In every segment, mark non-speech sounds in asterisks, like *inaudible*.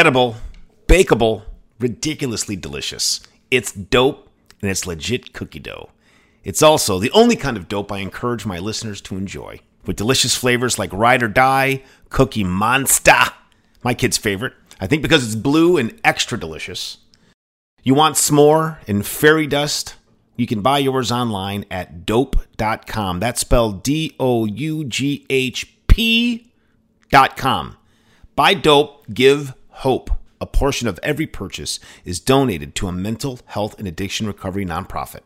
edible, bakeable, ridiculously delicious. It's dope and it's legit cookie dough. It's also the only kind of dope I encourage my listeners to enjoy. With delicious flavors like Ride or Die, Cookie Monster, my kid's favorite. I think because it's blue and extra delicious. You want s'more and fairy dust? You can buy yours online at doughp.com. That's spelled D O U G H P.com. Buy dope, give hope. A portion of every purchase is donated to a mental health and addiction recovery nonprofit.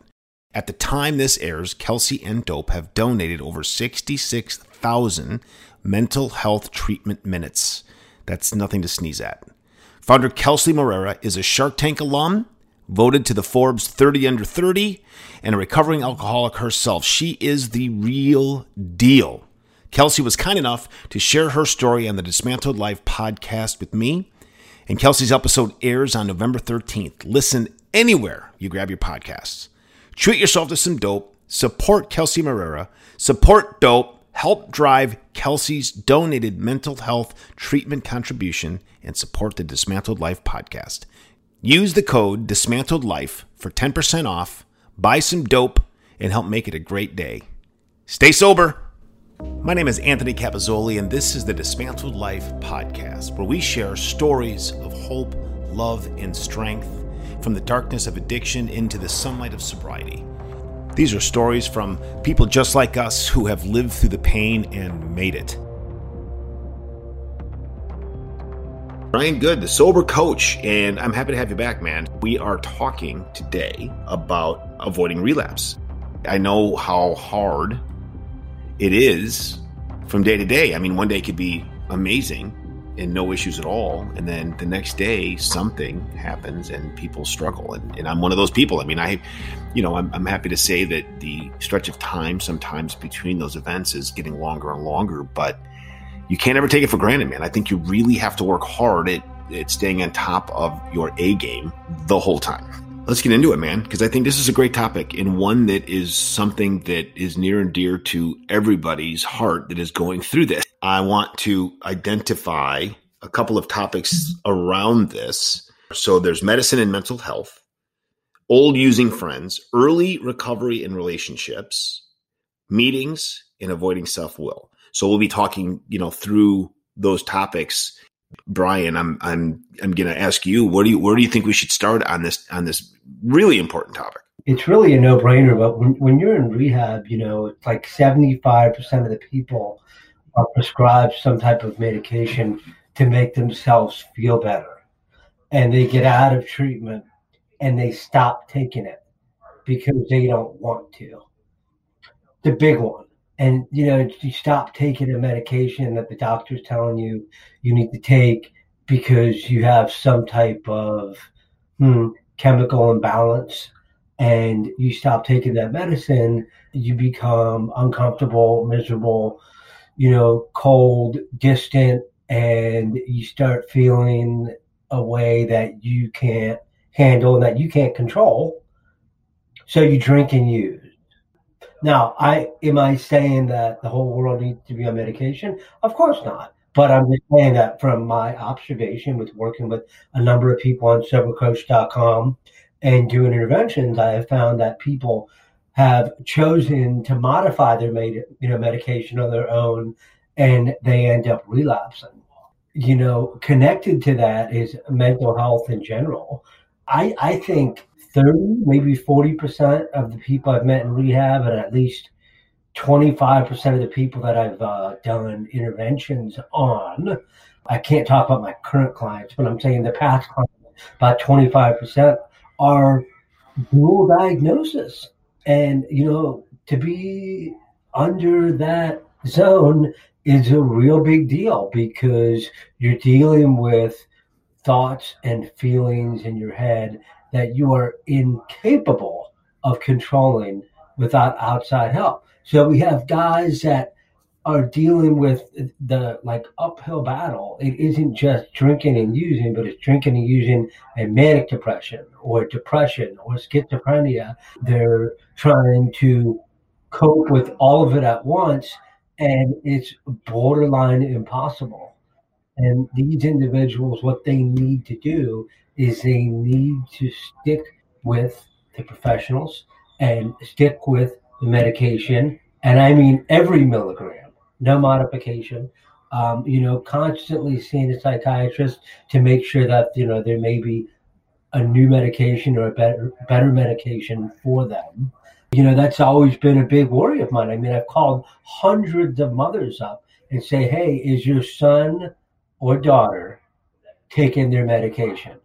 At the time this airs, Kelsey and Doughp have donated over 66,000 mental health treatment minutes. That's nothing to sneeze at. Founder Kelsey Moreira is a Shark Tank alum, voted to the Forbes 30 Under 30, and a recovering alcoholic herself. She is the real deal. Kelsey was kind enough to share her story on the Dismantled Life podcast with me, and Kelsey's episode airs on November 13th. Listen anywhere you grab your podcasts. Treat yourself to some dope, support Kelsey Moreira, support Doughp, help drive Kelsey's donated mental health treatment contribution, and support the Dismantled Life podcast. Use the code Dismantled Life for 10% off, buy some dope, and help make it a great day. Stay sober. My name is Anthony Capazzoli, and this is the Dismantled Life podcast, where we share stories of hope, love, and strength from the darkness of addiction into the sunlight of sobriety. These are stories from people just like us who have lived through the pain and made it. Brian Good, the sober coach, and I'm happy to have you back, man. We are talking today about avoiding relapse. I know how hard it is from day to day. I mean, one day could be amazing and no issues at all. And then the next day, something happens and people struggle. And, and I'm one of those people. I mean, I, you know, I'm, I'm, happy to say that the stretch of time sometimes between those events is getting longer and longer, but you can't ever take it for granted, man. I think you really have to work hard at, at staying on top of your A game the whole time. Let's get into it, man, because I think this is a great topic and one that is something that is near and dear to everybody's heart that is going through this. I want to identify a couple of topics around this. So there's medicine and mental health, old using friends, early recovery in relationships, meetings, and avoiding self will. So we'll be talking, you know, through those topics. Brian, I'm I'm I'm going to ask you, where do you where do you think we should start on this on this really important topic? It's really a no brainer, but when when you're in rehab, you know, it's like 75 percent of the people are prescribed some type of medication to make themselves feel better, and they get out of treatment and they stop taking it because they don't want to. The big one and you know you stop taking a medication that the doctor's telling you you need to take because you have some type of hmm, chemical imbalance and you stop taking that medicine you become uncomfortable miserable you know cold distant and you start feeling a way that you can't handle and that you can't control. So you drink and use now, I am I saying that the whole world needs to be on medication? Of course not. But I'm just saying that from my observation with working with a number of people on sobercoach.com and doing interventions, I have found that people have chosen to modify their med- you know medication on their own and they end up relapsing. You know, connected to that is mental health in general. I, I think 30, maybe 40% of the people I've met in rehab, and at least 25% of the people that I've uh, done interventions on. I can't talk about my current clients, but I'm saying the past clients, about 25% are dual diagnosis. And, you know, to be under that zone is a real big deal because you're dealing with thoughts and feelings in your head that you are incapable of controlling without outside help. So we have guys that are dealing with the like uphill battle. It isn't just drinking and using, but it's drinking and using a manic depression or depression or schizophrenia. They're trying to cope with all of it at once, and it's borderline impossible. And these individuals, what they need to do is they need to stick with the professionals and stick with the medication. And I mean every milligram, no modification. Um, you know, constantly seeing a psychiatrist to make sure that, you know, there may be a new medication or a better better medication for them. You know, that's always been a big worry of mine. I mean, I've called hundreds of mothers up and say, "Hey, is your son or daughter taking their medication?"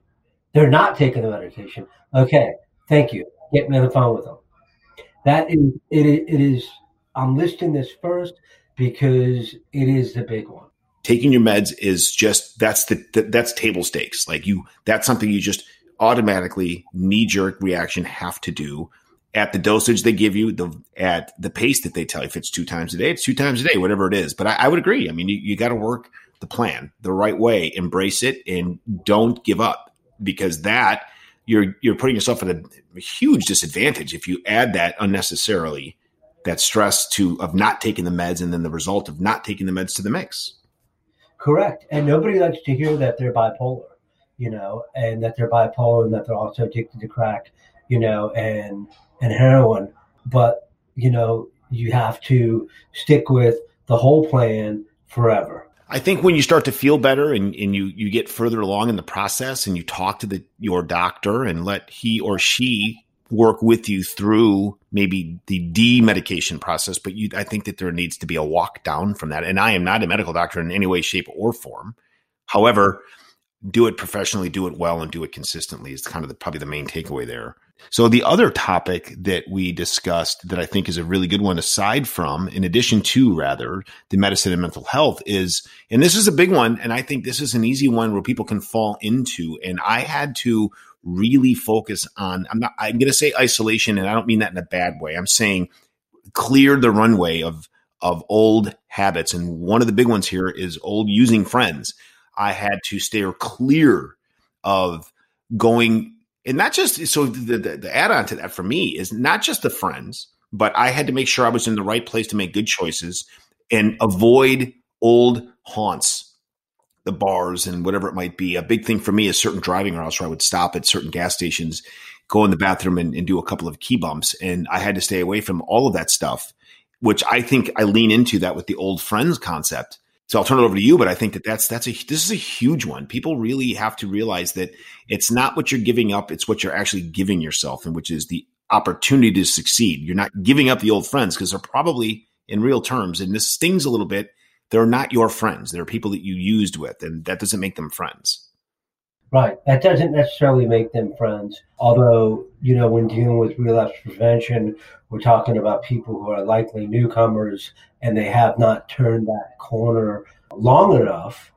They're not taking the medication. Okay, thank you. Get me on the phone with them. That is it. It is. I'm listing this first because it is the big one. Taking your meds is just that's the that's table stakes. Like you, that's something you just automatically knee jerk reaction have to do at the dosage they give you, the at the pace that they tell you. If it's two times a day, it's two times a day, whatever it is. But I, I would agree. I mean, you, you got to work the plan the right way, embrace it, and don't give up because that you're you're putting yourself at a, huge disadvantage if you add that unnecessarily that stress to of not taking the meds and then the result of not taking the meds to the mix. Correct, and nobody likes to hear that they're bipolar you know, and that they're bipolar and that they're also addicted to crack, you know, and and heroin. But you know, you have to stick with the whole plan forever. I think when you start to feel better and, and you, you get further along in the process and you talk to the, your doctor and let he or she work with you through maybe the demedication process, but you, I think that there needs to be a walk down from that. And I am not a medical doctor in any way, shape, or form. However, do it professionally, do it well, and do it consistently is kind of the, probably the main takeaway there. So the other topic that we discussed that I think is a really good one, aside from, in addition to rather, the medicine and mental health is, and this is a big one, and I think this is an easy one where people can fall into. And I had to really focus on, I'm not, I'm going to say isolation, and I don't mean that in a bad way. I'm saying clear the runway of, of old habits. And one of the big ones here is old using friends. I had to steer clear of going and not just so the, the, the add on to that for me is not just the friends, but I had to make sure I was in the right place to make good choices and avoid old haunts, the bars and whatever it might be. A big thing for me is certain driving routes where I would stop at certain gas stations, go in the bathroom and, and do a couple of key bumps. And I had to stay away from all of that stuff, which I think I lean into that with the old friends concept so I'll turn it over to you, but I think that that's that's a this is a huge one. People really have to realize that it's not what you're giving up; it's what you're actually giving yourself, and which is the opportunity to succeed. You're not giving up the old friends because they're probably in real terms, and this stings a little bit. They're not your friends; they're people that you used with, and that doesn't make them friends. Right. That doesn't necessarily make them friends. Although, you know, when dealing with relapse prevention, we're talking about people who are likely newcomers and they have not turned that corner long enough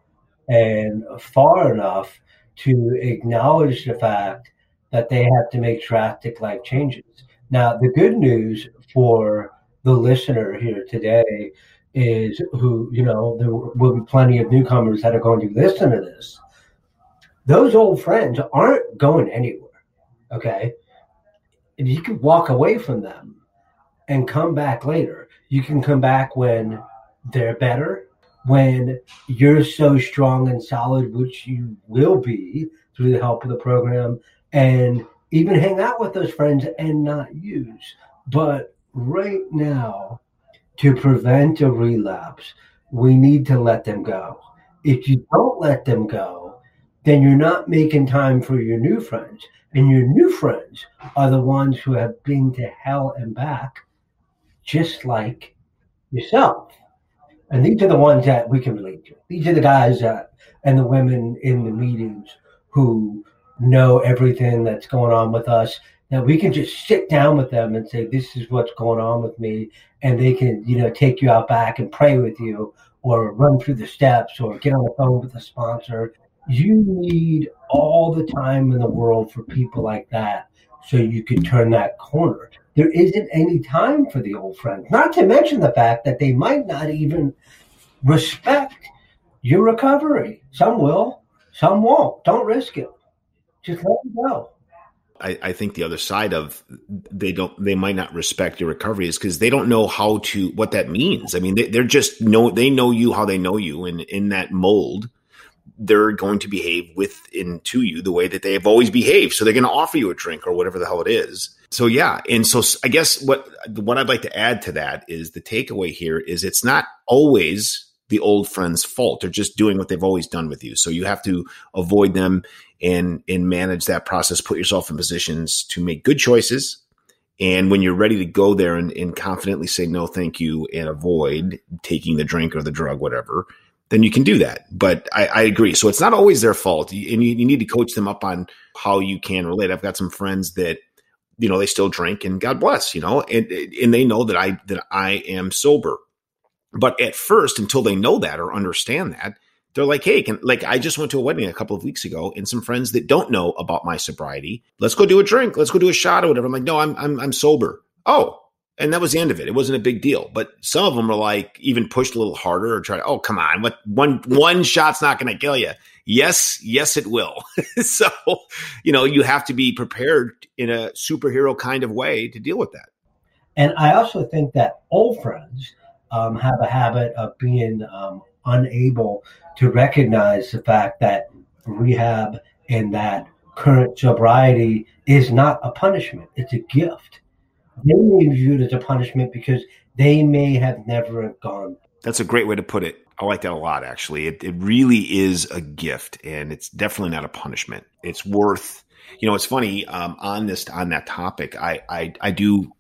and far enough to acknowledge the fact that they have to make drastic life changes. Now, the good news for the listener here today is who, you know, there will be plenty of newcomers that are going to listen to this those old friends aren't going anywhere. Okay. If you can walk away from them and come back later, you can come back when they're better, when you're so strong and solid, which you will be through the help of the program, and even hang out with those friends and not use. But right now, to prevent a relapse, we need to let them go. If you don't let them go, then you're not making time for your new friends. And your new friends are the ones who have been to hell and back, just like yourself. And these are the ones that we can relate to. These are the guys that, and the women in the meetings who know everything that's going on with us that we can just sit down with them and say, this is what's going on with me. And they can, you know, take you out back and pray with you or run through the steps or get on the phone with a sponsor you need all the time in the world for people like that so you can turn that corner. There isn't any time for the old friends, not to mention the fact that they might not even respect your recovery. Some will, some won't. Don't risk it. Just let it go. I, I, think the other side of they don't they might not respect your recovery is because they don't know how to what that means. I mean, they, they're just know they know you how they know you, and in that mold, they're going to behave within to you the way that they have always behaved. So they're going to offer you a drink or whatever the hell it is. So yeah, and so I guess what what I'd like to add to that is the takeaway here is it's not always the old friend's fault. They're just doing what they've always done with you. So you have to avoid them and and manage that process. Put yourself in positions to make good choices. And when you're ready to go there and, and confidently say no, thank you, and avoid taking the drink or the drug, whatever, then you can do that. But I, I agree. So it's not always their fault. And you, you need to coach them up on how you can relate. I've got some friends that you know they still drink and god bless you know and and they know that i that i am sober but at first until they know that or understand that they're like hey can like i just went to a wedding a couple of weeks ago and some friends that don't know about my sobriety let's go do a drink let's go do a shot or whatever i'm like no i'm i'm, I'm sober oh and that was the end of it. It wasn't a big deal. But some of them are like even pushed a little harder or try oh come on, what one one shot's not to kill you. Yes, yes, it will. *laughs* so you know you have to be prepared in a superhero kind of way to deal with that. And I also think that old friends um, have a habit of being um, unable to recognize the fact that rehab and that current sobriety is not a punishment; it's a gift they may view it as a punishment because they may have never gone. That's a great way to put it. I like that a lot, actually. It, it really is a gift, and it's definitely not a punishment. It's worth, you know, it's funny um, on this on that topic. I, I I do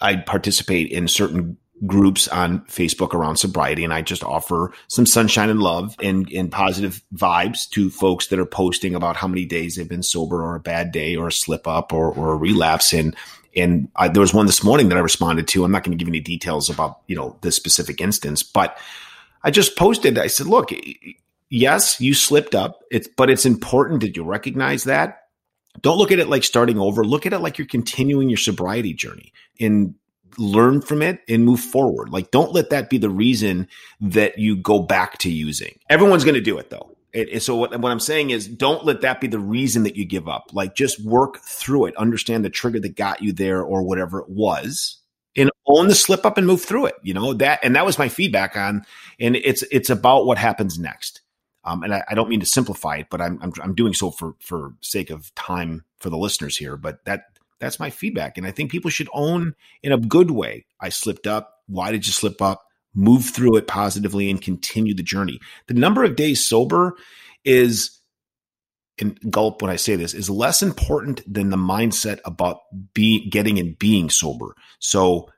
I participate in certain groups on Facebook around sobriety, and I just offer some sunshine and love and, and positive vibes to folks that are posting about how many days they've been sober, or a bad day, or a slip up, or, or a relapse. And and I, there was one this morning that I responded to. I'm not going to give any details about you know this specific instance, but I just posted. I said, "Look, yes, you slipped up. It's but it's important that you recognize that. Don't look at it like starting over. Look at it like you're continuing your sobriety journey and learn from it and move forward. Like, don't let that be the reason that you go back to using. Everyone's going to do it though. It, so what, what I'm saying is don't let that be the reason that you give up. Like just work through it. Understand the trigger that got you there or whatever it was and own the slip up and move through it. You know, that, and that was my feedback on, and it's, it's about what happens next. Um, and I, I, don't mean to simplify it, but I'm, I'm, I'm doing so for, for sake of time for the listeners here, but that, that's my feedback. And I think people should own in a good way. I slipped up. Why did you slip up? Move through it positively and continue the journey. The number of days sober is and gulp when I say this is less important than the mindset about being getting and being sober. So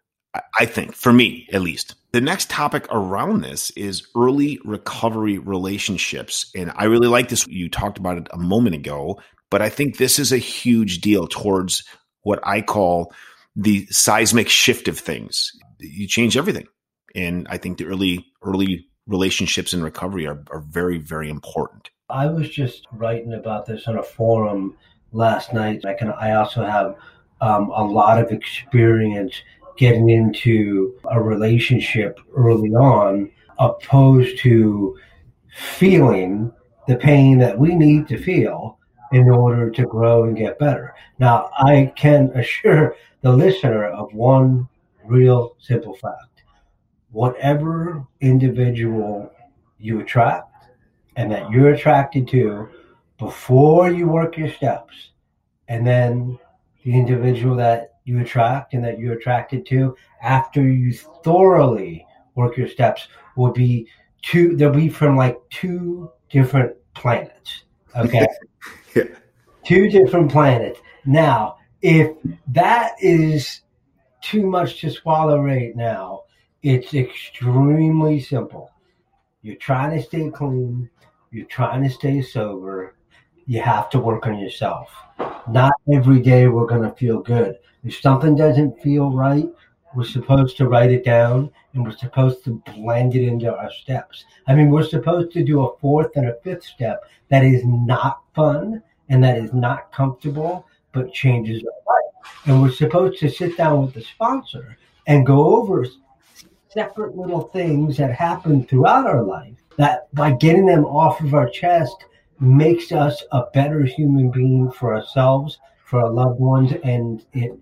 I think for me at least, the next topic around this is early recovery relationships. And I really like this. You talked about it a moment ago, but I think this is a huge deal towards what I call the seismic shift of things. You change everything and I think the early early relationships in recovery are, are very very important. I was just writing about this on a forum last night. I can I also have um, a lot of experience getting into a relationship early on, opposed to feeling the pain that we need to feel in order to grow and get better. Now, I can *laughs* assure the listener of one real simple fact whatever individual you attract and that you're attracted to before you work your steps, and then the individual that you attract and that you're attracted to after you thoroughly work your steps will be two, they'll be from like two different planets. Okay. *laughs* yeah. Two different planets. Now, if that is too much to swallow right now, it's extremely simple. You're trying to stay clean, you're trying to stay sober, you have to work on yourself. Not every day we're going to feel good. If something doesn't feel right, we're supposed to write it down and we're supposed to blend it into our steps. I mean, we're supposed to do a fourth and a fifth step that is not fun and that is not comfortable, but changes our life. And we're supposed to sit down with the sponsor and go over separate little things that happen throughout our life that by getting them off of our chest makes us a better human being for ourselves, for our loved ones, and it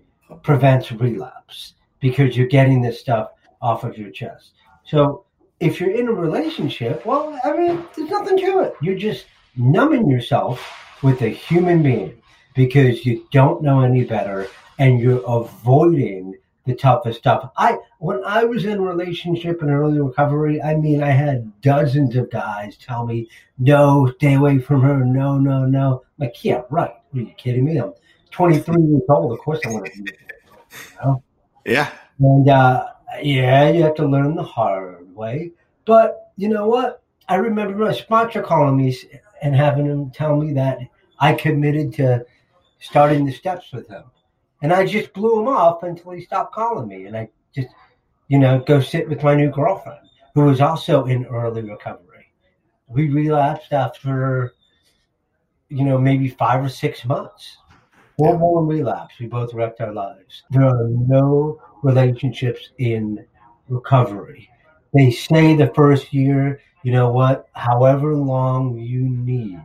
prevents relapse because you're getting this stuff off of your chest. So if you're in a relationship, well, I mean, there's nothing to it. You're just numbing yourself with a human being because you don't know any better and you're avoiding the toughest stuff. I when I was in relationship and early recovery, I mean I had dozens of guys tell me, no, stay away from her, no, no, no. I'm like, yeah, right. Are you kidding me? I'm 23 years old. Of course I want to it. You know? Yeah. And uh, yeah, you have to learn the hard way. But you know what? I remember my sponsor calling me and having him tell me that I committed to starting the steps with him. And I just blew him off until he stopped calling me. And I just, you know, go sit with my new girlfriend, who was also in early recovery. We relapsed after, you know, maybe five or six months. Full more relapse. We both wrecked our lives. There are no relationships in recovery. They say the first year, you know what, however long you need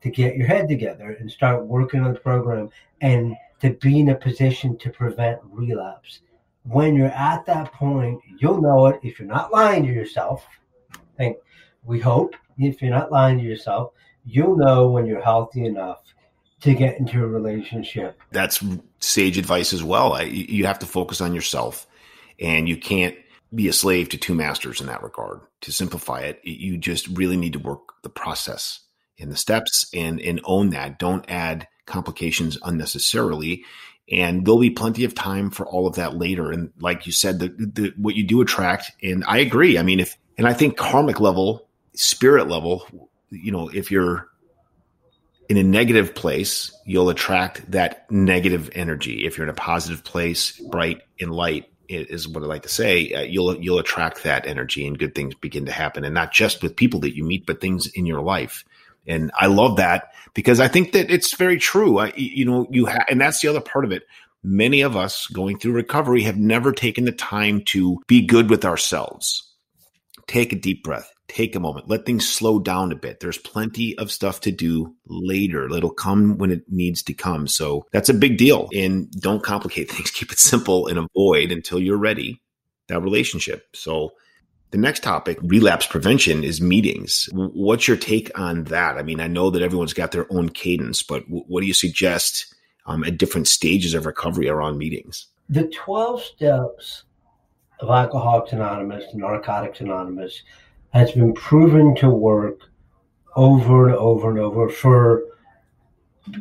to get your head together and start working on the program and to be in a position to prevent relapse. When you're at that point, you'll know it if you're not lying to yourself. I think we hope if you're not lying to yourself, you'll know when you're healthy enough to get into a relationship. That's sage advice as well. You have to focus on yourself and you can't be a slave to two masters in that regard. To simplify it, you just really need to work the process in the steps and and own that. Don't add complications unnecessarily. And there'll be plenty of time for all of that later. And like you said, the, the what you do attract, and I agree. I mean, if and I think karmic level, spirit level, you know, if you're in a negative place, you'll attract that negative energy. If you're in a positive place, bright and light is what I like to say. Uh, you'll you'll attract that energy, and good things begin to happen, and not just with people that you meet, but things in your life. And I love that because I think that it's very true. I, you know, you have, and that's the other part of it. Many of us going through recovery have never taken the time to be good with ourselves. Take a deep breath, take a moment, let things slow down a bit. There's plenty of stuff to do later. It'll come when it needs to come. So that's a big deal. And don't complicate *laughs* things. Keep it simple and avoid until you're ready that relationship. So the next topic, relapse prevention, is meetings. What's your take on that? I mean, I know that everyone's got their own cadence, but what do you suggest um, at different stages of recovery around meetings? The 12 steps of Alcoholics Anonymous Narcotics Anonymous has been proven to work over and over and over for,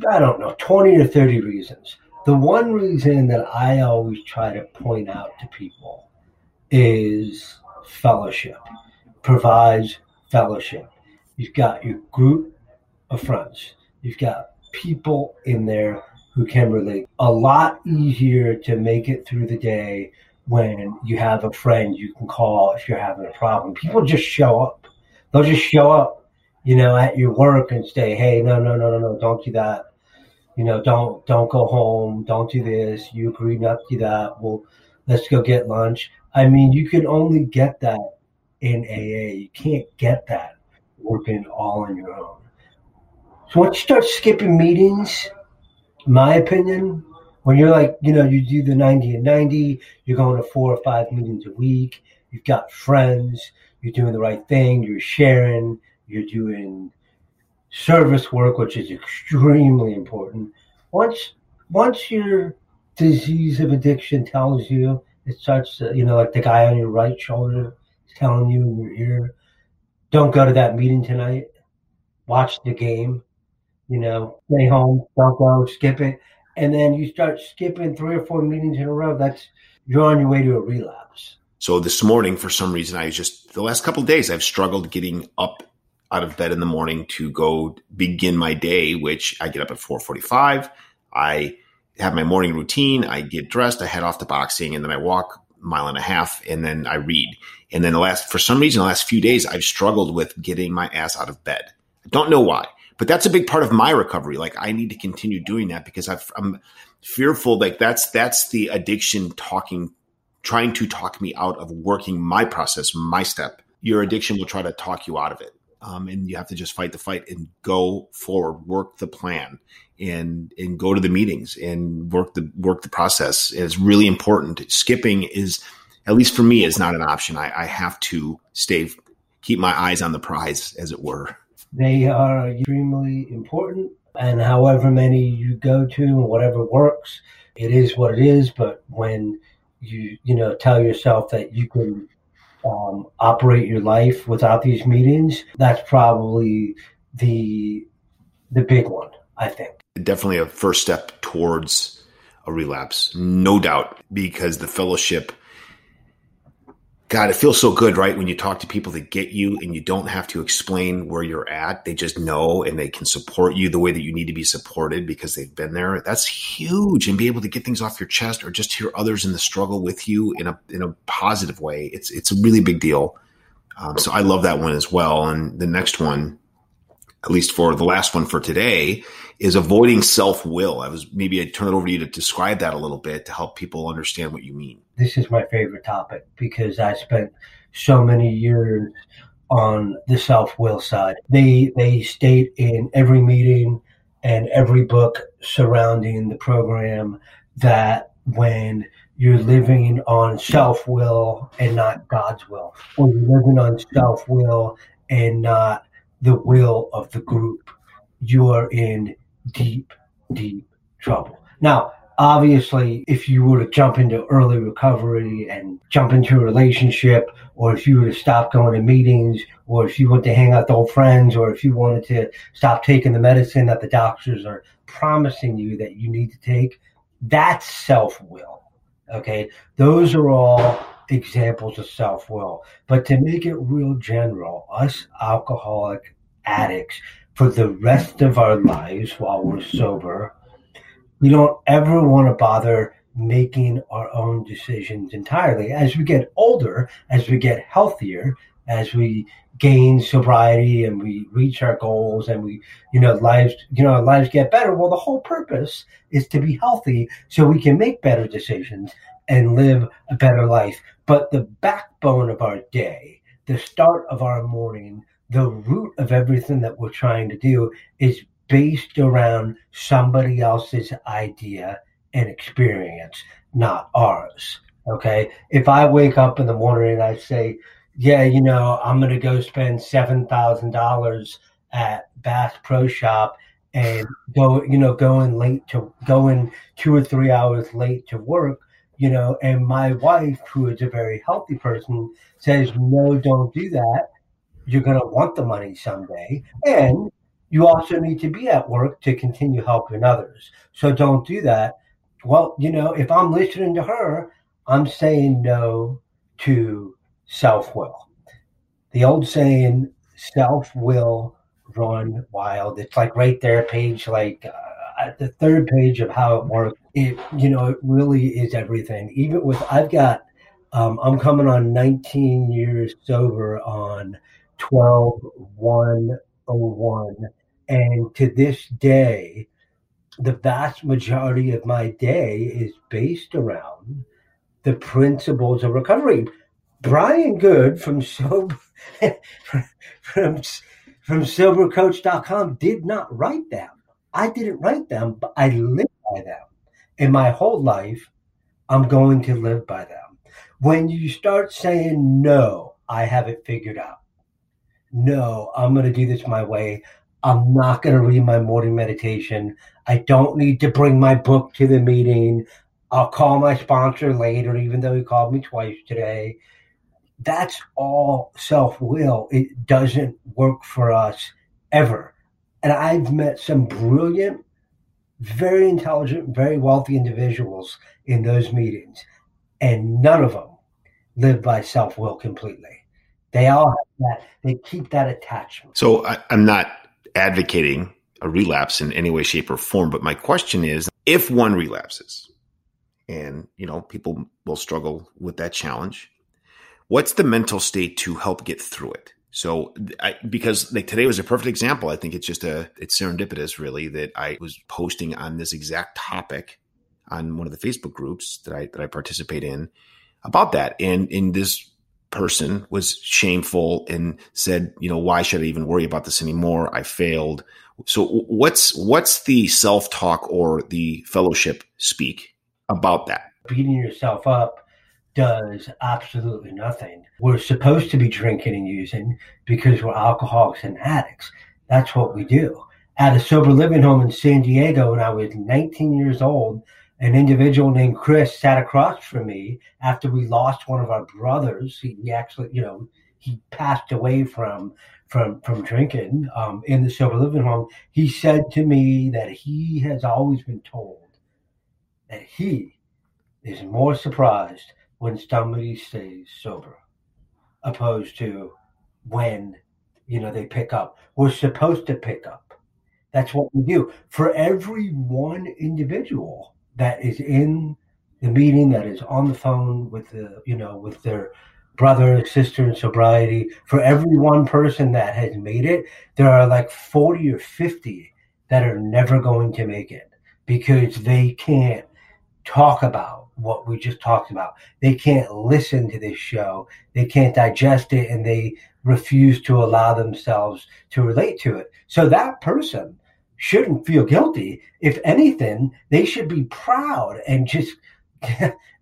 I don't know, 20 or 30 reasons. The one reason that I always try to point out to people is fellowship, provides fellowship. You've got your group of friends. You've got people in there who can relate. A lot easier to make it through the day when you have a friend you can call if you're having a problem. People just show up. They'll just show up, you know, at your work and say, "Hey, no, no, no, no, no, don't do that. You know, don't don't go home. Don't do this. You agree not to do that. Well, let's go get lunch." I mean, you can only get that in AA. You can't get that working all on your own. So once you start skipping meetings, my opinion, when you're like, you know, you do the 90 and 90, you're going to four or five meetings a week, you've got friends, you're doing the right thing, you're sharing, you're doing service work, which is extremely important. Once once your disease of addiction tells you it starts to, you know, like the guy on your right shoulder is telling you in your ear, don't go to that meeting tonight. Watch the game. You know, stay home. Don't go. Skip it. And then you start skipping three or four meetings in a row. That's you're on your way to a relapse. So this morning, for some reason, I just the last couple days I've struggled getting up out of bed in the morning to go begin my day, which I get up at four forty five. I have my morning routine. I get dressed, I head off to boxing, and then I walk a mile and a half, and then I read. And then the last, for some reason, the last few days, I've struggled with getting my ass out of bed. I don't know why, but that's a big part of my recovery. Like I need to continue doing that because i am fearful. Like that's that's the addiction talking, trying to talk me out of working my process, my step. Your addiction will try to talk you out of it. Um, and you have to just fight the fight and go forward, work the plan, and and go to the meetings and work the work the process. It's really important. Skipping is at least for me, is not an option. I, I have to stay, keep my eyes on the prize, as it were. They are extremely important, and however many you go to and whatever works, it is what it is. But when you you know tell yourself that you can um, operate your life without these meetings, that's probably the the big one. I think definitely a first step towards a relapse, no doubt, because the fellowship God, it feels so good, right? When you talk to people that get you and you don't have to explain where you're at. They just know and they can support you the way that you need to be supported because they've been there. That's huge. And be able to get things off your chest or just hear others in the struggle with you in a in a positive way. It's it's a really big deal. Um, so I love that one as well. And the next one, at least for the last one for today, is avoiding self will. I was maybe I'd turn it over to you to describe that a little bit to help people understand what you mean. This is my favorite topic because I spent so many years on the self will side. They they state in every meeting and every book surrounding the program that when you're living on self will and not God's will, or you're living on self will and not the will of the group, you are in deep, deep trouble. Now, obviously, if you were to jump into early recovery and jump into a relationship, or if you were to stop going to meetings, or if you want to hang out with old friends, or if you wanted to stop taking the medicine that the doctors are promising you that you need to take, that's self will. Okay. Those are all examples of self will. But to make it real general, us alcoholic addicts, for the rest of our lives while we're sober. We don't ever want to bother making our own decisions entirely. As we get older, as we get healthier, as we gain sobriety and we reach our goals and we, you know, lives, you know, our lives get better. Well, the whole purpose is to be healthy so we can make better decisions and live a better life. But the backbone of our day, the start of our morning, the root of everything that we're trying to do is based around somebody else's idea and experience, not ours. Okay. If I wake up in the morning and I say, yeah, you know, I'm going to go spend $7,000 at Bass Pro Shop and go, you know, going late to going two or three hours late to work, you know, and my wife, who is a very healthy person, says, no, don't do that you're going to want the money someday. And you also need to be at work to continue helping others. So don't do that. Well, you know, if I'm listening to her, I'm saying no to self will. The old saying, self will run wild. It's like right there, page like uh, the third page of how it works. It, you know, it really is everything. Even with, I've got, um, I'm coming on 19 years sober on 12 101. And to this day, the vast majority of my day is based around the principles of recovery. Brian Good from Sober *laughs* from, from sobercoach.com did not write them. I didn't write them, but I live by them. In my whole life, I'm going to live by them. When you start saying no, I have it figured out no, I'm going to do this my way. I'm not going to read my morning meditation. I don't need to bring my book to the meeting. I'll call my sponsor later, even though he called me twice today. That's all self will. It doesn't work for us ever. And I've met some brilliant, very intelligent, very wealthy individuals in those meetings, and none of them live by self will completely. They all have that. They keep that attachment. So I, I'm not advocating a relapse in any way, shape, or form. But my question is, if one relapses, and you know people will struggle with that challenge, what's the mental state to help get through it? So, I, because like today was a perfect example. I think it's just a it's serendipitous, really, that I was posting on this exact topic on one of the Facebook groups that I that I participate in about that, and in this person was shameful and said, you know, why should I even worry about this anymore? I failed. So what's what's the self-talk or the fellowship speak about that? Beating yourself up does absolutely nothing. We're supposed to be drinking and using because we're alcoholics and addicts. That's what we do. At a sober living home in San Diego when I was 19 years old, an individual named Chris sat across from me after we lost one of our brothers. He, he actually, you know, he passed away from from from drinking um, in the sober living home. He said to me that he has always been told that he is more surprised when somebody stays sober, opposed to when you know they pick up. We're supposed to pick up. That's what we do. For every one individual that is in the meeting, that is on the phone with the you know with their brother sister in sobriety, for every one person that has made it, there are like forty or fifty that are never going to make it because they can't talk about what we just talked about. They can't listen to this show, they can't digest it, and they refuse to allow themselves to relate to it. So that person shouldn't feel guilty. If anything, they should be proud and just, *laughs*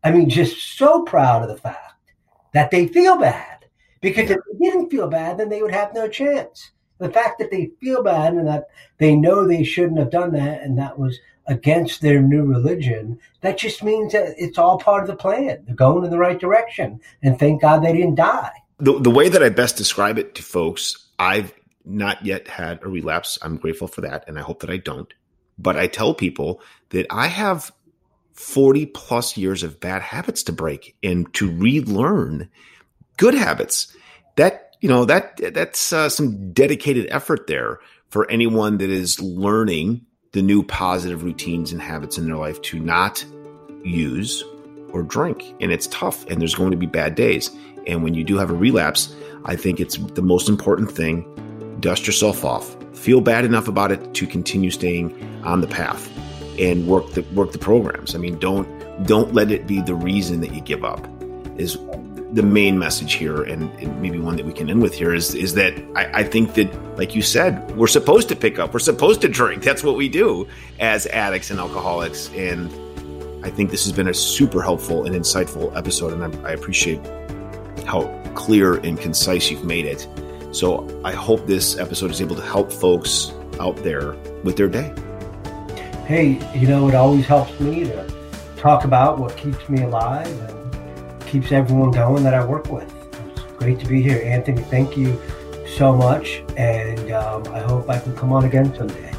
I mean, just so proud of the fact that they feel bad. Because if they didn't feel bad, then they would have no chance. The fact that they feel bad and that they know they shouldn't have done that and that was against their new religion, that just means that it's all part of the plan. They're going in the right direction. And thank God they didn't die. The, the way that I best describe it to folks, I've not yet had a relapse. I'm grateful for that. And I hope that I don't. But I tell people that I have 40 plus years of bad habits to break and to relearn good habits. That, you know, that that's uh, some dedicated effort there for anyone that is learning the new positive routines and habits in their life to not use or drink. And it's tough and there's going to be bad days. And when you do have a relapse, I think it's the most important thing. Dust yourself off. Feel bad enough about it to continue staying on the path and work the work the programs. I mean, don't don't let it be the reason that you give up. Is the main message here, and, and, maybe one that we can end with here is is that I, I, think that, like you said, we're supposed to pick up, we're supposed to drink. That's what we do as addicts and alcoholics. And I think this has been a super helpful and insightful episode, and I, I appreciate how clear and concise you've made it. So I hope this episode is able to help folks out there with their day. Hey, you know, it always helps me to talk about what keeps me alive keeps everyone going that I work with. It's great to be here. Anthony, thank you so much. And um, I hope I can come on again someday.